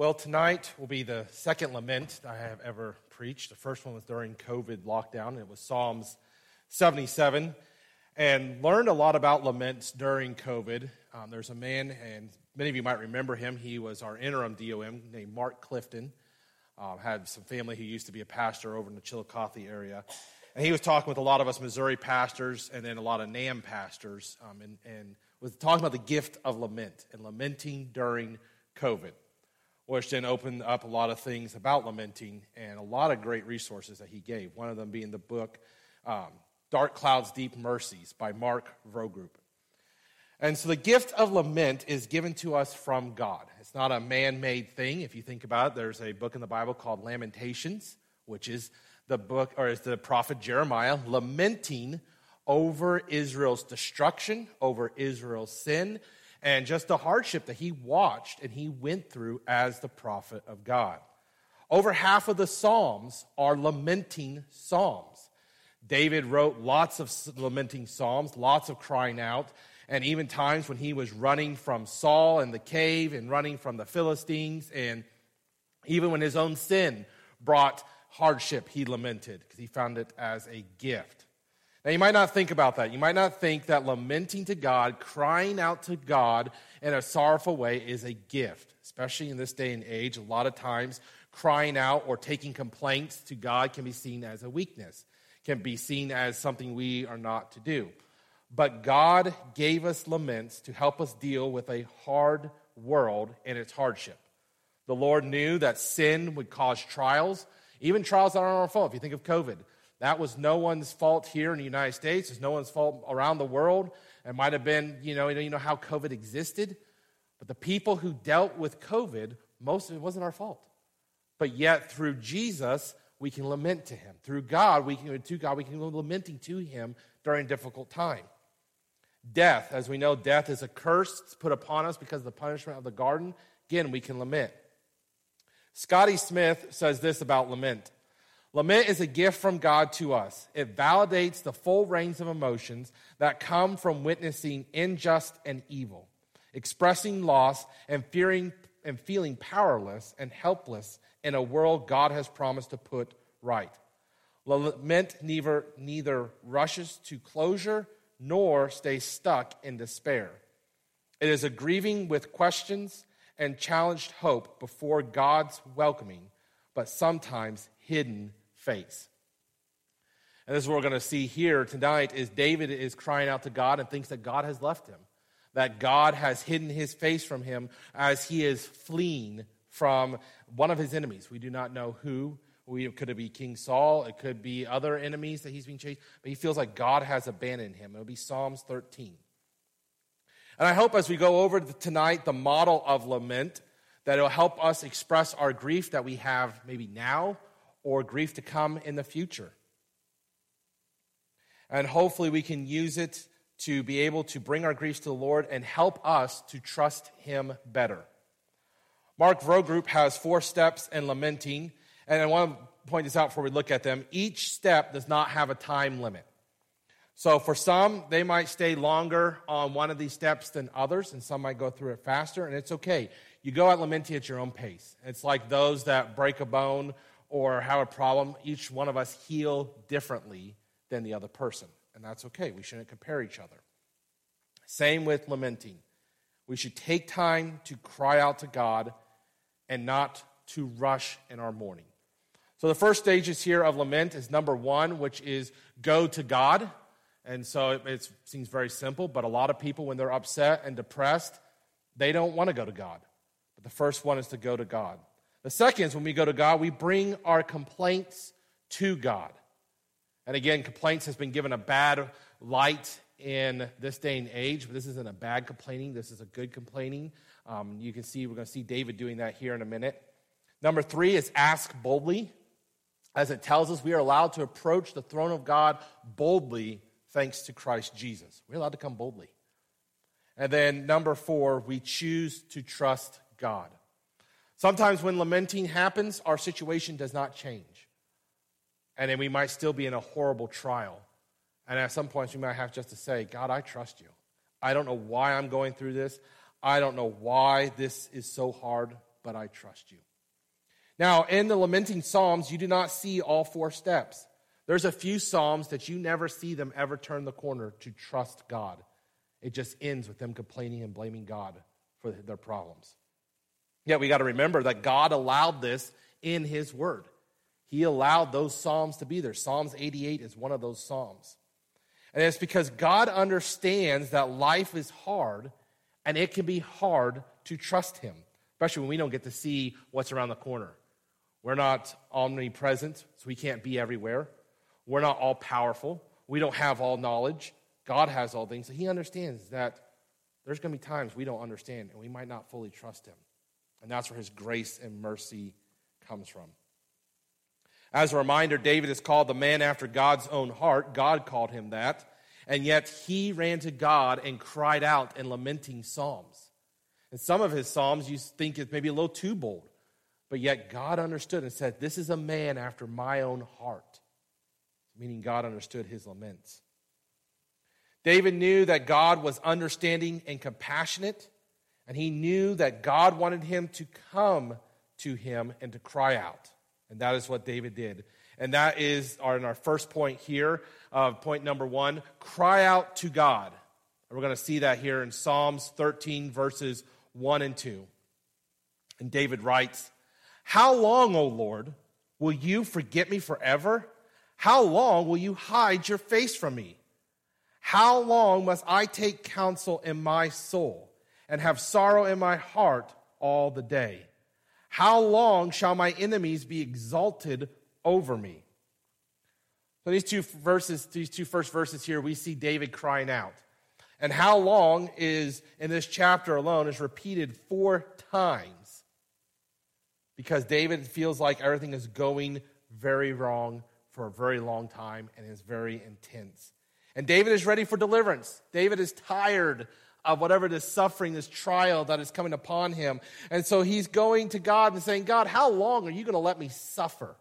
Well, tonight will be the second lament I have ever preached. The first one was during COVID lockdown, and it was Psalms 77. And learned a lot about laments during COVID. Um, there's a man, and many of you might remember him. He was our interim DOM named Mark Clifton. Um, had some family who used to be a pastor over in the Chillicothe area. And he was talking with a lot of us Missouri pastors and then a lot of NAM pastors um, and, and was talking about the gift of lament and lamenting during COVID which then opened up a lot of things about lamenting and a lot of great resources that he gave. One of them being the book um, Dark Clouds, Deep Mercies by Mark Vroegop. And so the gift of lament is given to us from God. It's not a man made thing. If you think about it, there's a book in the Bible called Lamentations, which is the book, or is the prophet Jeremiah lamenting over Israel's destruction, over Israel's sin, and just the hardship that he watched and he went through as the prophet of God. Over half of the Psalms are lamenting Psalms. David wrote lots of lamenting Psalms, lots of crying out, and even times when he was running from Saul in the cave and running from the Philistines, and even when his own sin brought hardship, he lamented because he found it as a gift. Now, you might not think about that. You might not think that lamenting to God, crying out to God in a sorrowful way is a gift, especially in this day and age. A lot of times, crying out or taking complaints to God can be seen as a weakness, can be seen as something we are not to do. But God gave us laments to help us deal with a hard world and its hardship. The Lord knew that sin would cause trials, even trials that aren't our fault. If you think of COVID, that was no one's fault here in the United States. It's no one's fault around the world. It might have been, you know, you know how COVID existed. But the people who dealt with COVID, most of it wasn't our fault. But yet, through Jesus, we can lament to him. Through God, we can to God, we can go lamenting to him during difficult time. Death, as we know, death is a curse put upon us because of the punishment of the garden. Again, we can lament. Scotty Smith says this about lament. Lament is a gift from God to us. It validates the full range of emotions that come from witnessing unjust and evil, expressing loss and fearing and feeling powerless and helpless in a world God has promised to put right. Lament neither, neither rushes to closure nor stays stuck in despair. It is a grieving with questions and challenged hope before God's welcoming, but sometimes hidden face. And this is what we're going to see here tonight is David is crying out to God and thinks that God has left him, that God has hidden his face from him as he is fleeing from one of his enemies. We do not know who. We, could it be King Saul? It could be other enemies that he's being chased. But he feels like God has abandoned him. It'll be Psalms 13. And I hope as we go over tonight the model of lament, that it'll help us express our grief that we have maybe now or grief to come in the future. And hopefully, we can use it to be able to bring our griefs to the Lord and help us to trust Him better. Mark Vroegop has four steps in lamenting, and I want to point this out before we look at them. Each step does not have a time limit. So, for some, they might stay longer on one of these steps than others, and some might go through it faster, and it's okay. You go out lamenting at your own pace. It's like those that break a bone or have a problem, each one of us heal differently than the other person. And that's okay. We shouldn't compare each other. Same with lamenting. We should take time to cry out to God and not to rush in our mourning. So the first stages here of lament is number one, which is go to God. And so it, it seems very simple, but a lot of people, when they're upset and depressed, they don't want to go to God. But the first one is to go to God. The second is when we go to God, we bring our complaints to God. And again, complaints has been given a bad light in this day and age, but this isn't a bad complaining. This is a good complaining. Um, you can see, we're going to see David doing that here in a minute. Number three is ask boldly. As it tells us, we are allowed to approach the throne of God boldly thanks to Christ Jesus. We're allowed to come boldly. And then number four, we choose to trust God. Sometimes when lamenting happens, our situation does not change. And then we might still be in a horrible trial. And at some points, we might have just to say, God, I trust you. I don't know why I'm going through this. I don't know why this is so hard, but I trust you. Now, in the lamenting Psalms, you do not see all four steps. There's a few Psalms that you never see them ever turn the corner to trust God. It just ends with them complaining and blaming God for their problems. Yet we got to remember that God allowed this in His Word. He allowed those Psalms to be there. Psalms 88 is one of those Psalms. And it's because God understands that life is hard and it can be hard to trust Him, especially when we don't get to see what's around the corner. We're not omnipresent, so we can't be everywhere. We're not all powerful. We don't have all knowledge. God has all things. So He understands that there's going to be times we don't understand and we might not fully trust Him. And that's where His grace and mercy comes from. As a reminder, David is called the man after God's own heart. God called him that. And yet he ran to God and cried out in lamenting psalms. And some of his psalms you think is maybe a little too bold. But yet God understood and said, This is a man after my own heart. Meaning God understood his laments. David knew that God was understanding and compassionate, and he knew that God wanted him to come to him and to cry out. And that is what David did. And that is our, in our first point here, uh, point number one cry out to God. And we're going to see that here in Psalms 13, verses 1 and 2. And David writes, How long, O Lord, will you forget me forever? How long will you hide your face from me? How long must I take counsel in my soul and have sorrow in my heart all the day? How long shall my enemies be exalted over me? So these two verses, these two first verses here, we see David crying out. And how long is in this chapter alone is repeated four times because David feels like everything is going very wrong for a very long time and is very intense. And David is ready for deliverance. David is tired of whatever this suffering, this trial that is coming upon him. And so he's going to God and saying, God, how long are you going to let me suffer?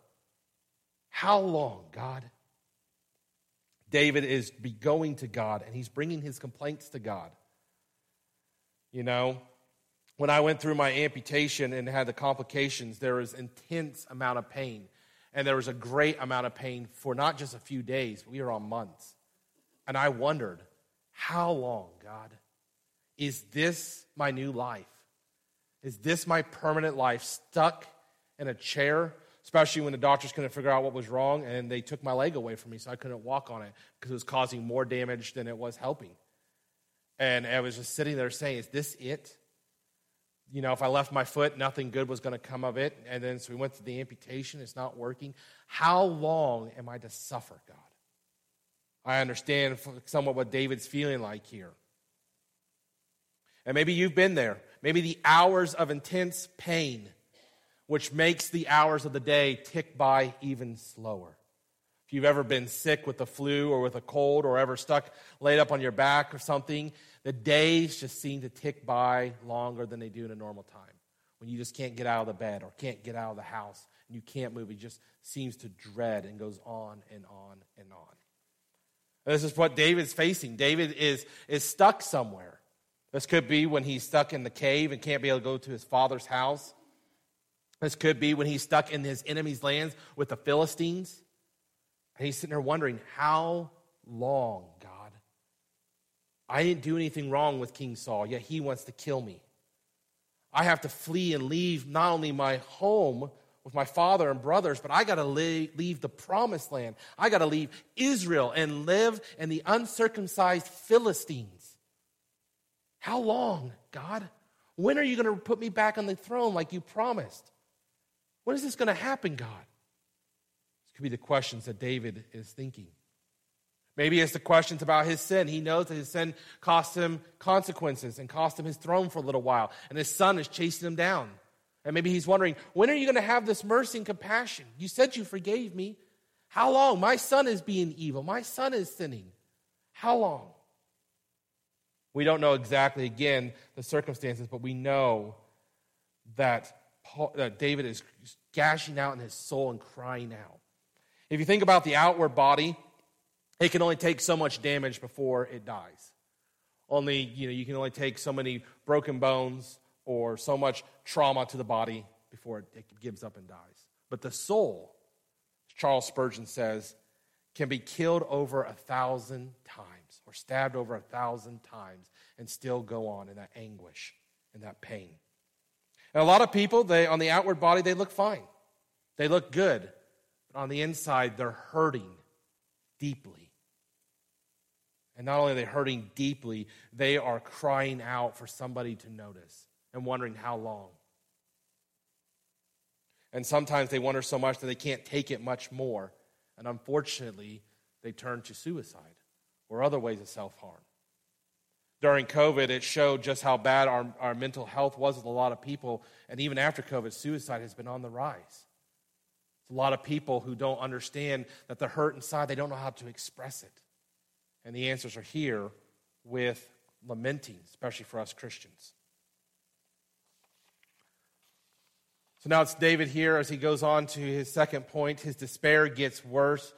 How long, God? David is going to God and he's bringing his complaints to God. You know, when I went through my amputation and had the complications, there was intense amount of pain. And there was a great amount of pain for not just a few days, we were on months. And I wondered, how long, God? Is this my new life? Is this my permanent life stuck in a chair? Especially when the doctors couldn't figure out what was wrong and they took my leg away from me so I couldn't walk on it because it was causing more damage than it was helping. And I was just sitting there saying, Is this it? You know, if I left my foot, nothing good was going to come of it. And then so we went to the amputation, it's not working. How long am I to suffer, God? I understand somewhat what David's feeling like here. And maybe you've been there. Maybe the hours of intense pain, which makes the hours of the day tick by even slower. If you've ever been sick with the flu or with a cold or ever stuck laid up on your back or something, the days just seem to tick by longer than they do in a normal time. When you just can't get out of the bed or can't get out of the house and you can't move, it just seems to dread and goes on and on and on. This is what David's facing. David is, is stuck somewhere. This could be when he's stuck in the cave and can't be able to go to his father's house. This could be when he's stuck in his enemy's lands with the Philistines. And he's sitting there wondering, how long, God? I didn't do anything wrong with King Saul, yet he wants to kill me. I have to flee and leave not only my home with my father and brothers, but I got to leave the promised land. I got to leave Israel and live in the uncircumcised Philistines. How long, God? When are you going to put me back on the throne like you promised? When is this going to happen, God? This could be the questions that David is thinking. Maybe it's the questions about his sin. He knows that his sin cost him consequences and cost him his throne for a little while, and his son is chasing him down. And maybe he's wondering, when are you going to have this mercy and compassion? You said you forgave me. How long? My son is being evil. My son is sinning. How long? We don't know exactly, again, the circumstances, but we know that, Paul, that David is gashing out in his soul and crying out. If you think about the outward body, it can only take so much damage before it dies. Only, you know, you can only take so many broken bones or so much trauma to the body before it gives up and dies. But the soul, Charles Spurgeon says, can be killed over a thousand times or stabbed over a thousand times and still go on in that anguish and that pain. And a lot of people, they on the outward body, they look fine. They look good. But on the inside, they're hurting deeply. And not only are they hurting deeply, they are crying out for somebody to notice and wondering how long. And sometimes they wonder so much that they can't take it much more. And unfortunately, they turn to suicide or other ways of self harm. During COVID, it showed just how bad our, our mental health was with a lot of people. And even after COVID, suicide has been on the rise. It's a lot of people who don't understand that the hurt inside, they don't know how to express it. And the answers are here with lamenting, especially for us Christians. So now it's David here as he goes on to his second point. His despair gets worse.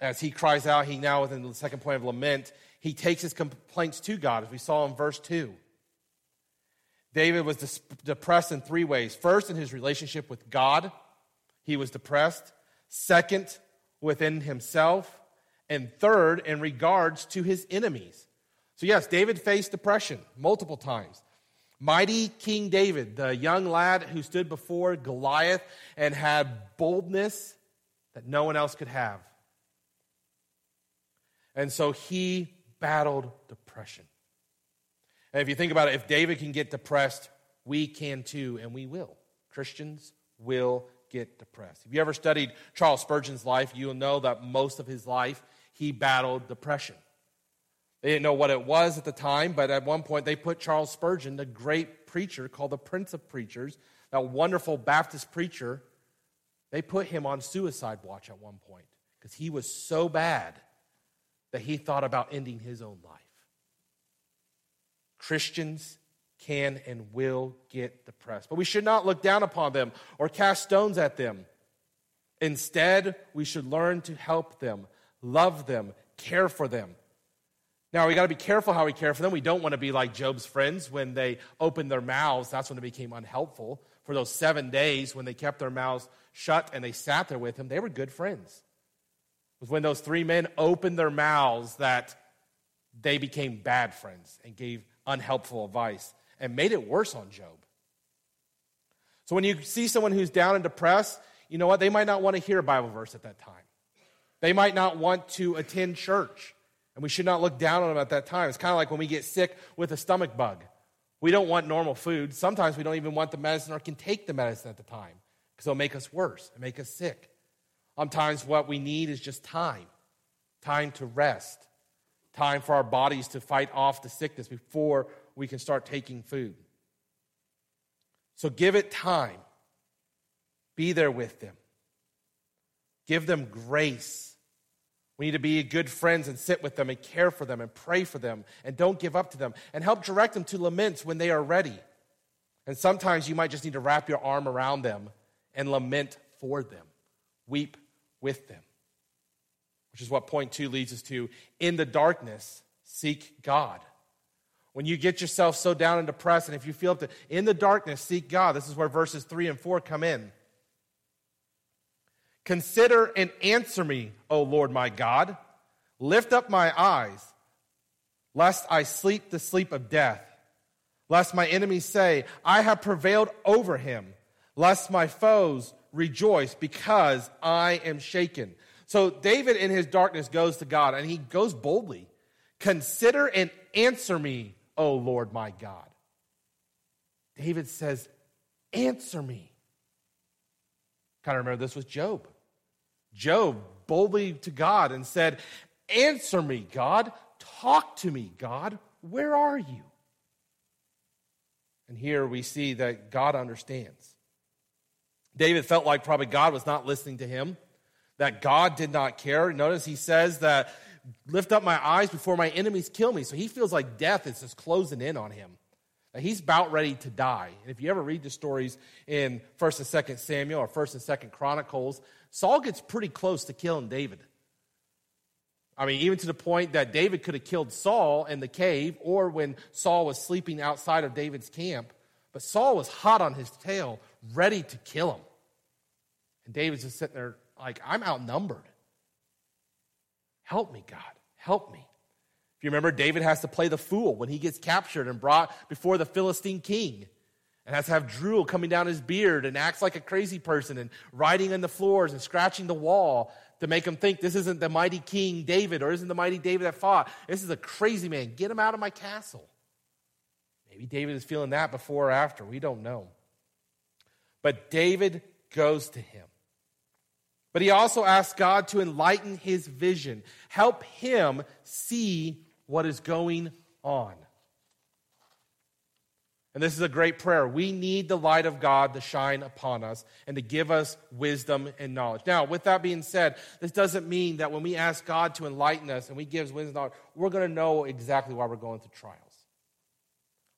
As he cries out, he now, within the second point of lament, he takes his complaints to God, as we saw in verse 2. David was depressed in three ways. First, in his relationship with God, he was depressed. Second, within himself. And third, in regards to his enemies. So, yes, David faced depression multiple times. Mighty King David, the young lad who stood before Goliath and had boldness that no one else could have. And so he battled depression. And if you think about it, if David can get depressed, we can too, and we will. Christians will get depressed. If you ever studied Charles Spurgeon's life, you'll know that most of his life he battled depression. They didn't know what it was at the time, but at one point they put Charles Spurgeon, the great preacher called the Prince of Preachers, that wonderful Baptist preacher, they put him on suicide watch at one point because he was so bad that he thought about ending his own life. Christians can and will get depressed, but we should not look down upon them or cast stones at them. Instead, we should learn to help them, love them, care for them. Now, we got to be careful how we care for them. We don't want to be like Job's friends when they opened their mouths. That's when it became unhelpful. For those seven days when they kept their mouths shut and they sat there with him, they were good friends. Was when those three men opened their mouths that they became bad friends and gave unhelpful advice and made it worse on Job. So when you see someone who's down and depressed, you know what? They might not want to hear a Bible verse at that time. They might not want to attend church. And we should not look down on them at that time. It's kind of like when we get sick with a stomach bug. We don't want normal food. Sometimes we don't even want the medicine or can take the medicine at the time because it'll make us worse and make us sick. Sometimes what we need is just time time to rest, time for our bodies to fight off the sickness before we can start taking food. So give it time. Be there with them. Give them grace we need to be good friends and sit with them and care for them and pray for them and don't give up to them and help direct them to laments when they are ready. And sometimes you might just need to wrap your arm around them and lament for them, weep with them. Which is what point two leads us to. In the darkness, seek God. When you get yourself so down and depressed, and if you feel to, in the darkness, seek God. This is where verses three and four come in. Consider and answer me, O Lord my God. Lift up my eyes, lest I sleep the sleep of death. Lest my enemies say, I have prevailed over him. Lest my foes rejoice because I am shaken. So David in his darkness goes to God and he goes boldly. Consider and answer me, O Lord my God. David says, Answer me. Kind of remember this was Job. Job boldly to God and said, Answer me, God. Talk to me, God. Where are you? And here we see that God understands. David felt like probably God was not listening to him, that God did not care. Notice he says that, lift up my eyes before my enemies kill me. So he feels like death is just closing in on him. Now, he's about ready to die. And if you ever read the stories in 1st and 2nd Samuel or 1st and 2nd Chronicles, Saul gets pretty close to killing David. I mean, even to the point that David could have killed Saul in the cave or when Saul was sleeping outside of David's camp. But Saul was hot on his tail, ready to kill him. And David's just sitting there like, I'm outnumbered. Help me, God. Help me. If you remember, David has to play the fool when he gets captured and brought before the Philistine king and has to have drool coming down his beard and acts like a crazy person and writing on the floors and scratching the wall to make him think this isn't the mighty king David or isn't the mighty David that fought. This is a crazy man. Get him out of my castle. Maybe David is feeling that before or after. We don't know. But David goes to him. But he also asks God to enlighten his vision, help him see what is going on. And this is a great prayer. We need the light of God to shine upon us and to give us wisdom and knowledge. Now, with that being said, this doesn't mean that when we ask God to enlighten us and we give wisdom and knowledge, we're going to know exactly why we're going through trials.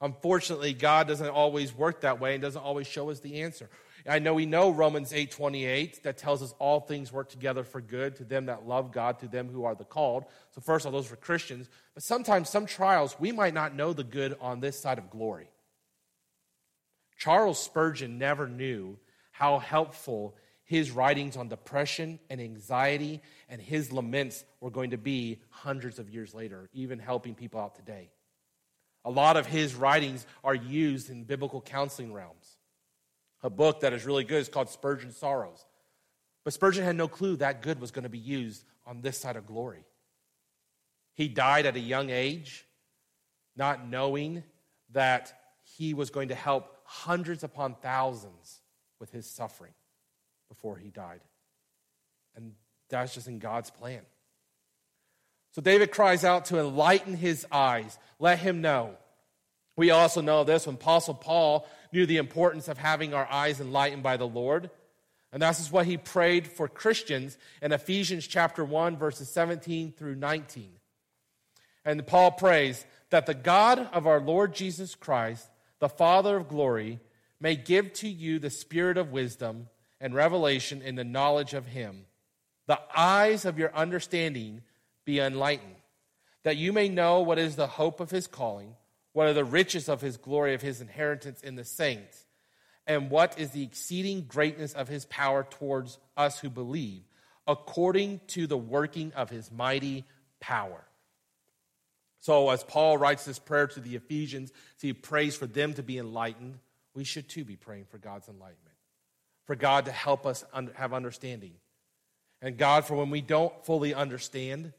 Unfortunately, God doesn't always work that way and doesn't always show us the answer. I know we know Romans 8:28 that tells us all things work together for good to them that love God, to them who are the called. So first of all those were Christians, but sometimes some trials we might not know the good on this side of glory. Charles Spurgeon never knew how helpful his writings on depression and anxiety and his laments were going to be hundreds of years later, even helping people out today. A lot of his writings are used in biblical counseling realms. A book that is really good is called Spurgeon's Sorrows. But Spurgeon had no clue that good was going to be used on this side of glory. He died at a young age, not knowing that he was going to help hundreds upon thousands with his suffering before he died. And that's just in God's plan. So David cries out to enlighten his eyes, let him know. We also know this when Apostle Paul knew the importance of having our eyes enlightened by the Lord. And this is what he prayed for Christians in Ephesians chapter 1, verses 17 through 19. And Paul prays that the God of our Lord Jesus Christ, the Father of glory, may give to you the spirit of wisdom and revelation in the knowledge of him, the eyes of your understanding be enlightened, that you may know what is the hope of his calling, what are the riches of his glory, of his inheritance in the saints, and what is the exceeding greatness of his power towards us who believe, according to the working of his mighty power. So, as Paul writes this prayer to the Ephesians, he prays for them to be enlightened. We should too be praying for God's enlightenment, for God to help us have understanding. And God, for when we don't fully understand,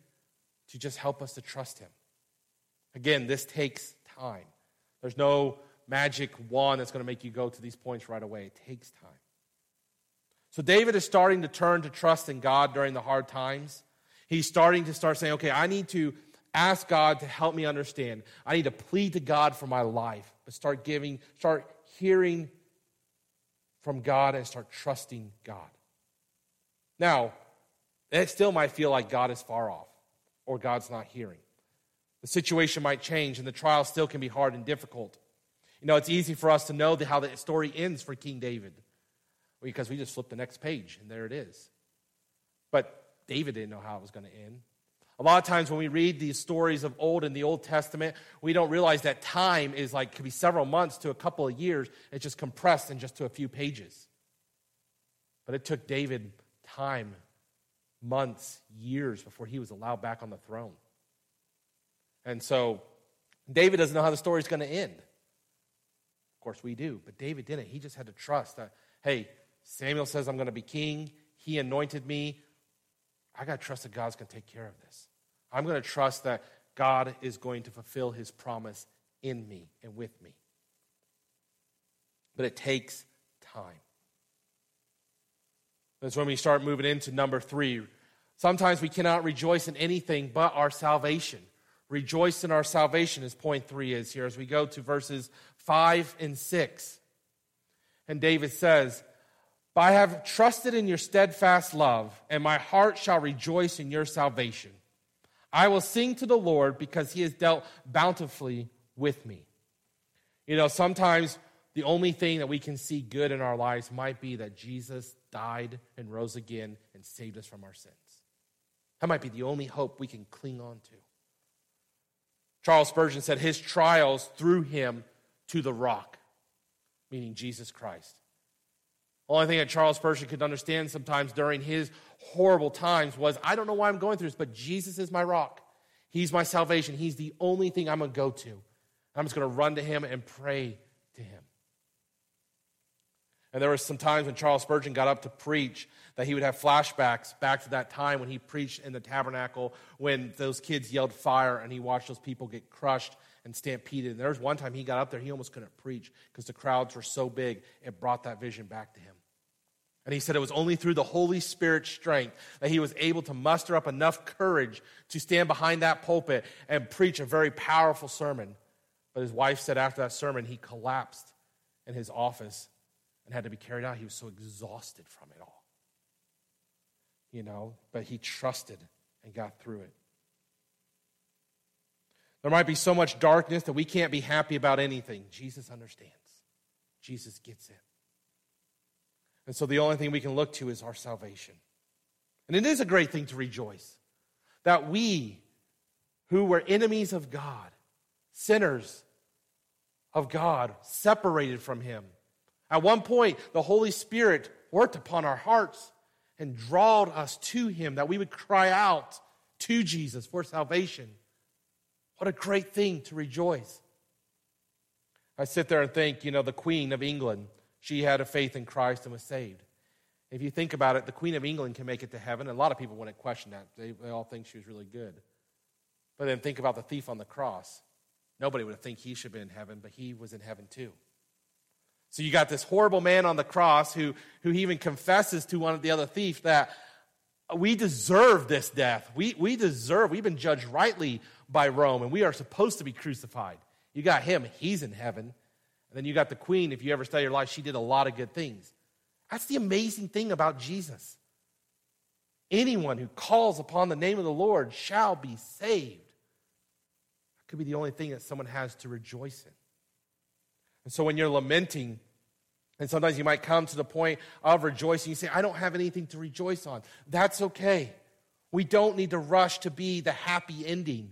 to just help us to trust Him. Again, this takes time. There's no magic wand that's going to make you go to these points right away. It takes time. So David is starting to turn to trust in God during the hard times. He's starting to start saying, okay, I need to ask God to help me understand. I need to plead to God for my life, but start giving, start hearing from God and start trusting God. Now, it still might feel like God is far off or God's not hearing. The situation might change and the trial still can be hard and difficult. You know, it's easy for us to know how the story ends for King David because we just flip the next page and there it is. But David didn't know how it was going to end. A lot of times when we read these stories of old in the Old Testament, we don't realize that time is like, could be several months to a couple of years. It's just compressed in just to a few pages. But it took David time months, years before he was allowed back on the throne. And so David doesn't know how the story's going to end. Of course, we do, but David didn't. He just had to trust that, hey, Samuel says I'm going to be king. He anointed me. I got to trust that God's going to take care of this. I'm going to trust that God is going to fulfill his promise in me and with me. But it takes time. That's when we start moving into number three. Sometimes we cannot rejoice in anything but our salvation. Rejoice in our salvation, as point three is here, as we go to verses five and six. And David says, But I have trusted in your steadfast love, and my heart shall rejoice in your salvation. I will sing to the Lord because he has dealt bountifully with me. You know, sometimes the only thing that we can see good in our lives might be that Jesus died and rose again and saved us from our sins. That might be the only hope we can cling on to. Charles Spurgeon said his trials threw him to the rock. meaning Jesus Christ. The only thing that Charles Spurgeon could understand sometimes during his horrible times was I don't know why I'm going through this, but Jesus is my rock. He's my salvation. He's the only thing I'm going to go to. I'm just going to run to him and pray to him. And there were some times when Charles Spurgeon got up to preach that he would have flashbacks back to that time when he preached in the tabernacle when those kids yelled fire and he watched those people get crushed and stampeded. And there was one time he got up there, he almost couldn't preach because the crowds were so big, it brought that vision back to him. And he said it was only through the Holy Spirit's strength that he was able to muster up enough courage to stand behind that pulpit and preach a very powerful sermon. But his wife said after that sermon, he collapsed in his office and had to be carried out. He was so exhausted from it all. You know, but he trusted and got through it. There might be so much darkness that we can't be happy about anything. Jesus understands, Jesus gets it. And so the only thing we can look to is our salvation. And it is a great thing to rejoice that we, who were enemies of God, sinners of God, separated from Him, at one point, the Holy Spirit worked upon our hearts and drawed us to Him that we would cry out to Jesus for salvation. What a great thing to rejoice. I sit there and think, you know, the Queen of England, she had a faith in Christ and was saved. If you think about it, the Queen of England can make it to heaven. A lot of people wouldn't question that. They, they all think she was really good. But then think about the thief on the cross. Nobody would think he should be in heaven, but he was in heaven too. So you got this horrible man on the cross who, who even confesses to one of the other thief that we deserve this death. We, we deserve, we've been judged rightly by Rome, and we are supposed to be crucified. You got him, he's in heaven. And then you got the queen, if you ever study her life, she did a lot of good things. That's the amazing thing about Jesus. Anyone who calls upon the name of the Lord shall be saved. That could be the only thing that someone has to rejoice in. And so when you're lamenting, and sometimes you might come to the point of rejoicing, you say, I don't have anything to rejoice on. That's okay. We don't need to rush to be the happy ending.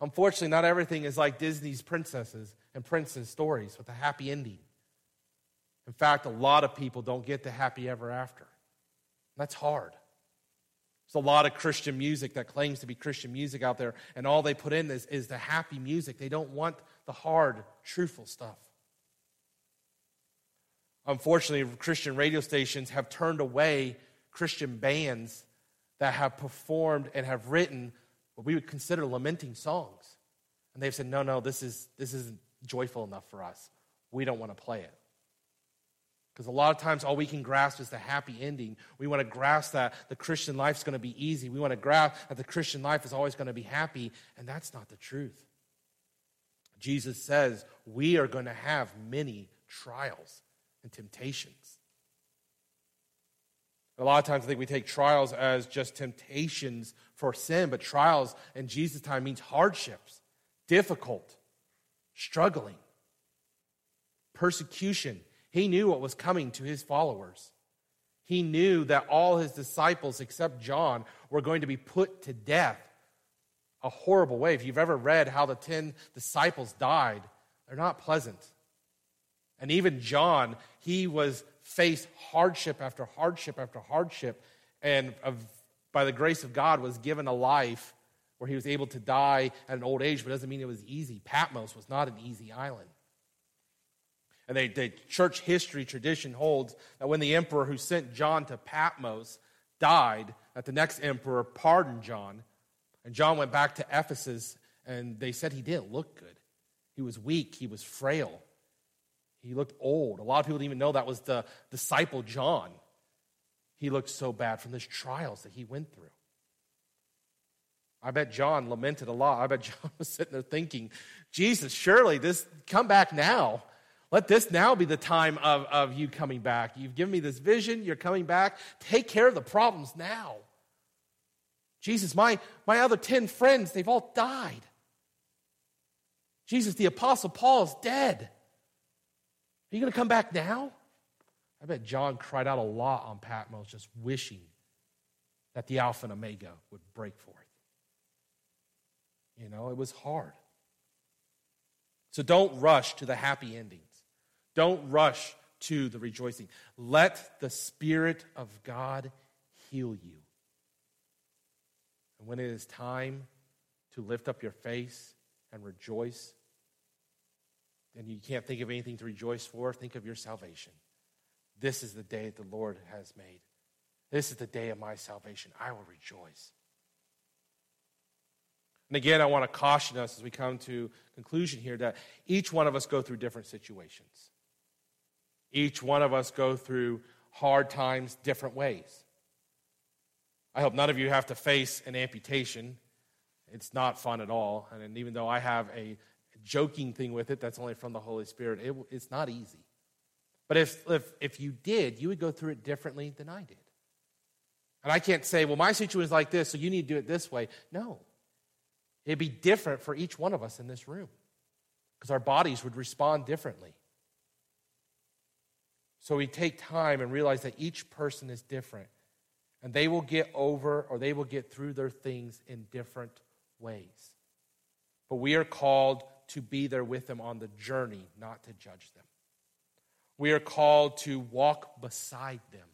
Unfortunately, not everything is like Disney's princesses and princes stories with a happy ending. In fact, a lot of people don't get the happy ever after. That's hard. There's a lot of Christian music that claims to be Christian music out there, and all they put in is, is the happy music. They don't want the hard, truthful stuff. Unfortunately, Christian radio stations have turned away Christian bands that have performed and have written what we would consider lamenting songs. And they've said, no, no, this, is, this isn't joyful enough for us. We don't want to play it. Because a lot of times all we can grasp is the happy ending. We want to grasp that the Christian life is going to be easy. We want to grasp that the Christian life is always going to be happy, and that's not the truth. Jesus says we are going to have many trials and temptations. A lot of times I think we take trials as just temptations for sin, but trials in Jesus' time means hardships, difficult, struggling, persecution. He knew what was coming to his followers. He knew that all his disciples, except John, were going to be put to death a horrible way. If you've ever read how the 10 disciples died, they're not pleasant. And even John, he was faced hardship after hardship after hardship, and of, by the grace of God was given a life where he was able to die at an old age, but doesn't mean it was easy. Patmos was not an easy island. And they, the church history tradition holds that when the emperor who sent John to Patmos died, that the next emperor pardoned John. And John went back to Ephesus, and they said he didn't look good. He was weak, he was frail, he looked old. A lot of people didn't even know that was the disciple John. He looked so bad from the trials that he went through. I bet John lamented a lot. I bet John was sitting there thinking, Jesus, surely this, come back now. Let this now be the time of, of you coming back. You've given me this vision, you're coming back. Take care of the problems now. Jesus, my, my other 10 friends, they've all died. Jesus, the Apostle Paul is dead. Are you going to come back now? I bet John cried out a lot on Patmos, just wishing that the Alpha and Omega would break forth. You know, it was hard. So don't rush to the happy endings. Don't rush to the rejoicing. Let the Spirit of God heal you. And when it is time to lift up your face and rejoice, and you can't think of anything to rejoice for, think of your salvation. This is the day that the Lord has made. This is the day of my salvation. I will rejoice. And again, I want to caution us as we come to conclusion here that each one of us go through different situations. Each one of us go through hard times different ways. I hope none of you have to face an amputation. It's not fun at all. And even though I have a joking thing with it that's only from the Holy Spirit, it, it's not easy. But if, if, if you did, you would go through it differently than I did. And I can't say, well, my situation is like this, so you need to do it this way. No. It'd be different for each one of us in this room because our bodies would respond differently. So we take time and realize that each person is different and they will get over or they will get through their things in different ways. But we are called to be there with them on the journey, not to judge them. We are called to walk beside them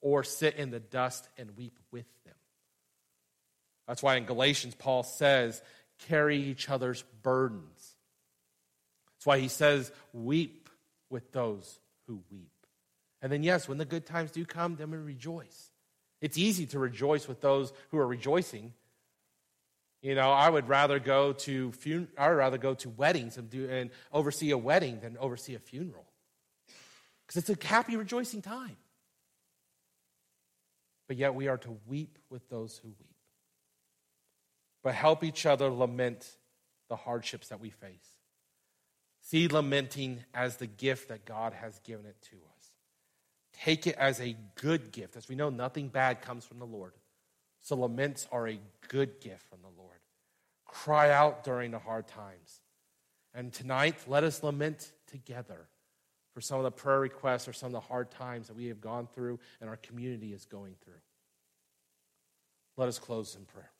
or sit in the dust and weep with them. That's why in Galatians, Paul says, carry each other's burdens. That's why he says, weep with those who weep. And then, yes, when the good times do come, then we rejoice. It's easy to rejoice with those who are rejoicing. You know, I would rather go to fun- I would rather go to weddings and, do, and oversee a wedding than oversee a funeral because it's a happy, rejoicing time. But yet we are to weep with those who weep but help each other lament the hardships that we face. See lamenting as the gift that God has given it to us. Take it as a good gift. As we know, nothing bad comes from the Lord. So laments are a good gift from the Lord. Cry out during the hard times. And tonight, let us lament together for some of the prayer requests or some of the hard times that we have gone through and our community is going through. Let us close in prayer.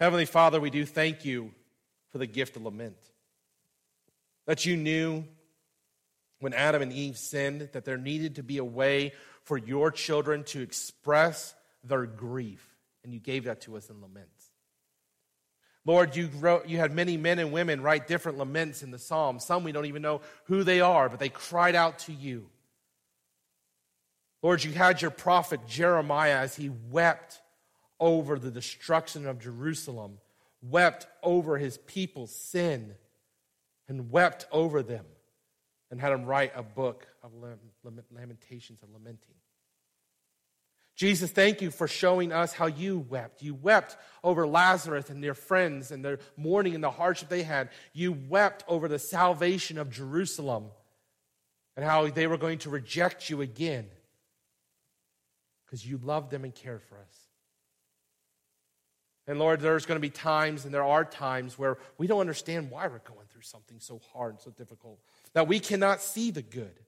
Heavenly Father, we do thank you for the gift of lament. That you knew when Adam and Eve sinned that there needed to be a way for your children to express their grief, and you gave that to us in laments. Lord, you, wrote, you had many men and women write different laments in the Psalms. Some we don't even know who they are, but they cried out to you. Lord, you had your prophet Jeremiah as he wept over the destruction of Jerusalem, wept over his people's sin, and wept over them, and had him write a book of lamentations and lamenting. Jesus, thank you for showing us how you wept. You wept over Lazarus and their friends and their mourning and the hardship they had. You wept over the salvation of Jerusalem and how they were going to reject you again because you loved them and cared for us. And Lord, there's going to be times, and there are times, where we don't understand why we're going through something so hard and so difficult, that we cannot see the good.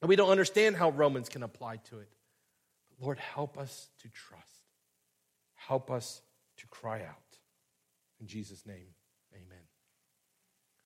And we don't understand how Romans can apply to it. But Lord, help us to trust. Help us to cry out. In Jesus' name.